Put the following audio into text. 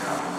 Welcome.